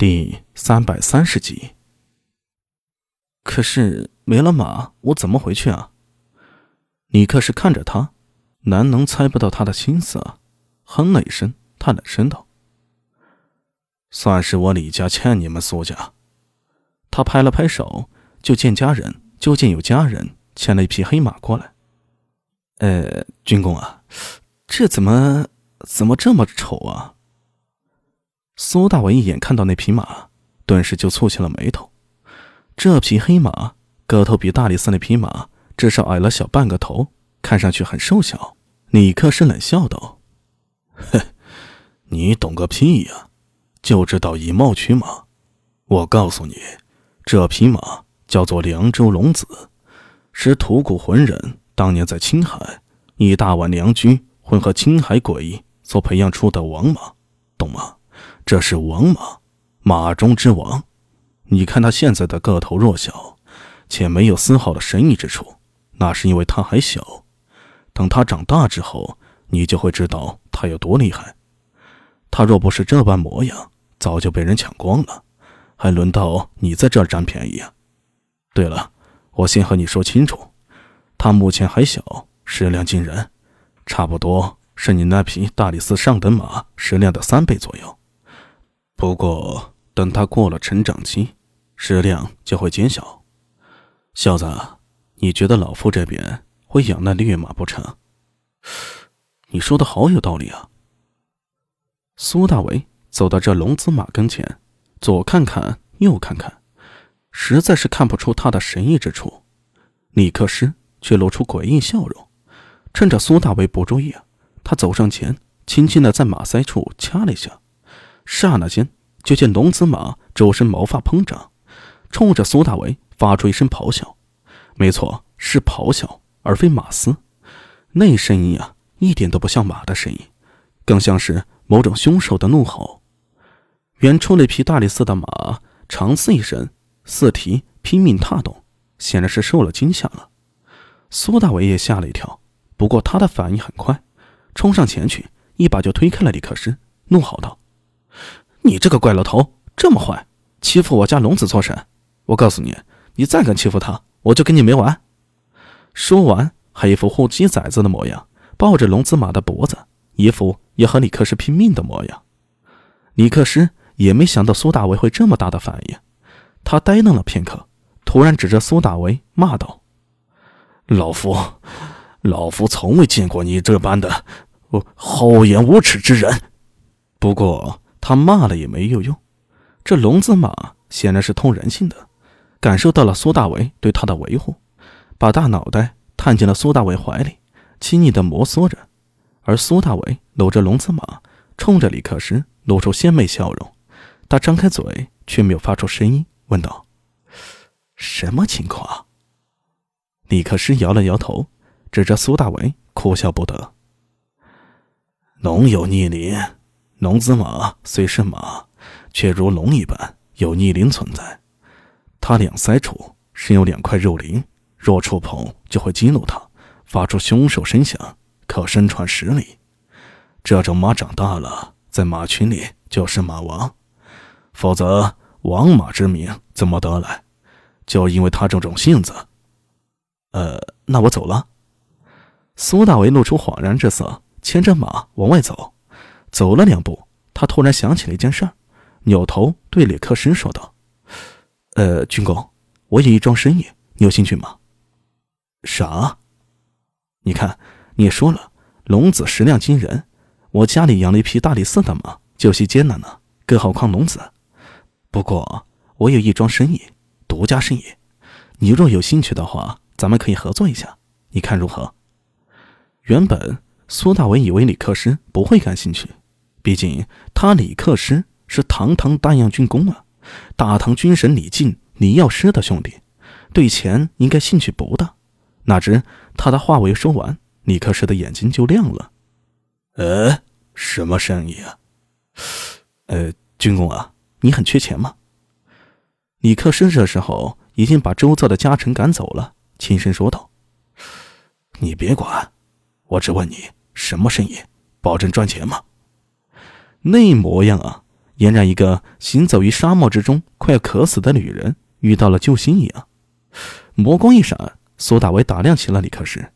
第三百三十集。可是没了马，我怎么回去啊？尼克是看着他，难能猜不到他的心思啊！哼了一声，叹了声道：“算是我李家欠你们苏家。”他拍了拍手，就见家人，就见有家人牵了一匹黑马过来。呃，军公啊，这怎么怎么这么丑啊？苏大伟一眼看到那匹马，顿时就蹙起了眉头。这匹黑马个头比大理寺那匹马至少矮了小半个头，看上去很瘦小。李克是冷笑道：“哼，你懂个屁呀！就知道以貌取马。我告诉你，这匹马叫做凉州龙子，是吐谷浑人当年在青海以大宛良驹混合青海鬼所培养出的王马，懂吗？”这是王马，马中之王。你看他现在的个头弱小，且没有丝毫的神异之处，那是因为他还小。等他长大之后，你就会知道他有多厉害。他若不是这般模样，早就被人抢光了，还轮到你在这儿占便宜啊？对了，我先和你说清楚，他目前还小，食量惊人，差不多是你那匹大理寺上等马食量的三倍左右。不过，等他过了成长期，食量就会减小。小子，你觉得老夫这边会养那劣马不成？你说的好有道理啊！苏大为走到这龙子马跟前，左看看，右看看，实在是看不出他的神异之处。李克师却露出诡异笑容，趁着苏大为不注意啊，他走上前，轻轻的在马腮处掐了一下。刹那间，就见龙子马周身毛发膨胀，冲着苏大为发出一声咆哮。没错，是咆哮，而非马嘶。那声音啊，一点都不像马的声音，更像是某种凶兽的怒吼。远处那匹大理寺的马长嘶一声，四蹄拼命踏动，显然是受了惊吓了。苏大伟也吓了一跳，不过他的反应很快，冲上前去，一把就推开了李克师，怒吼道。你这个怪老头，这么坏，欺负我家龙子做甚？我告诉你，你再敢欺负他，我就跟你没完！说完，还一副护鸡崽子的模样，抱着龙子马的脖子，一副要和李克师拼命的模样。李克师也没想到苏大为会这么大的反应，他呆愣了片刻，突然指着苏大为骂道：“老夫，老夫从未见过你这般的厚颜无耻之人。不过。”他骂了也没有用，这龙子马显然是通人性的，感受到了苏大为对他的维护，把大脑袋探进了苏大为怀里，亲昵的摩挲着。而苏大为搂着龙子马，冲着李克石露出鲜媚笑容。他张开嘴，却没有发出声音，问道：“什么情况？”李克石摇了摇头，指着苏大为，哭笑不得：“龙有逆鳞。”龙子马虽是马，却如龙一般有逆鳞存在。它两腮处是有两块肉鳞，若触碰就会激怒它，发出凶兽声响，可身传十里。这种马长大了，在马群里就是马王，否则王马之名怎么得来？就因为他这种性子。呃，那我走了。苏大为露出恍然之色，牵着马往外走。走了两步，他突然想起了一件事儿，扭头对李克石说道：“呃，军公，我有一桩生意，你有兴趣吗？”“啥？”“你看，你说了，龙子食量惊人，我家里养了一匹大理寺的马，就些艰难呢，更何况龙子。不过，我有一桩生意，独家生意，你若有兴趣的话，咱们可以合作一下，你看如何？”原本苏大伟以为李克石不会感兴趣。毕竟他李克师是堂堂丹阳军功啊，大唐军神李靖、李药师的兄弟，对钱应该兴趣不大。哪知他的话未说完，李克师的眼睛就亮了。呃，什么生意啊？呃，军公啊，你很缺钱吗？李克师这时候已经把周遭的家臣赶走了，轻声说道：“你别管，我只问你什么生意，保证赚钱吗？”那模样啊，俨然一个行走于沙漠之中快要渴死的女人遇到了救星一样。眸光一闪，苏大伟打量起了李克石。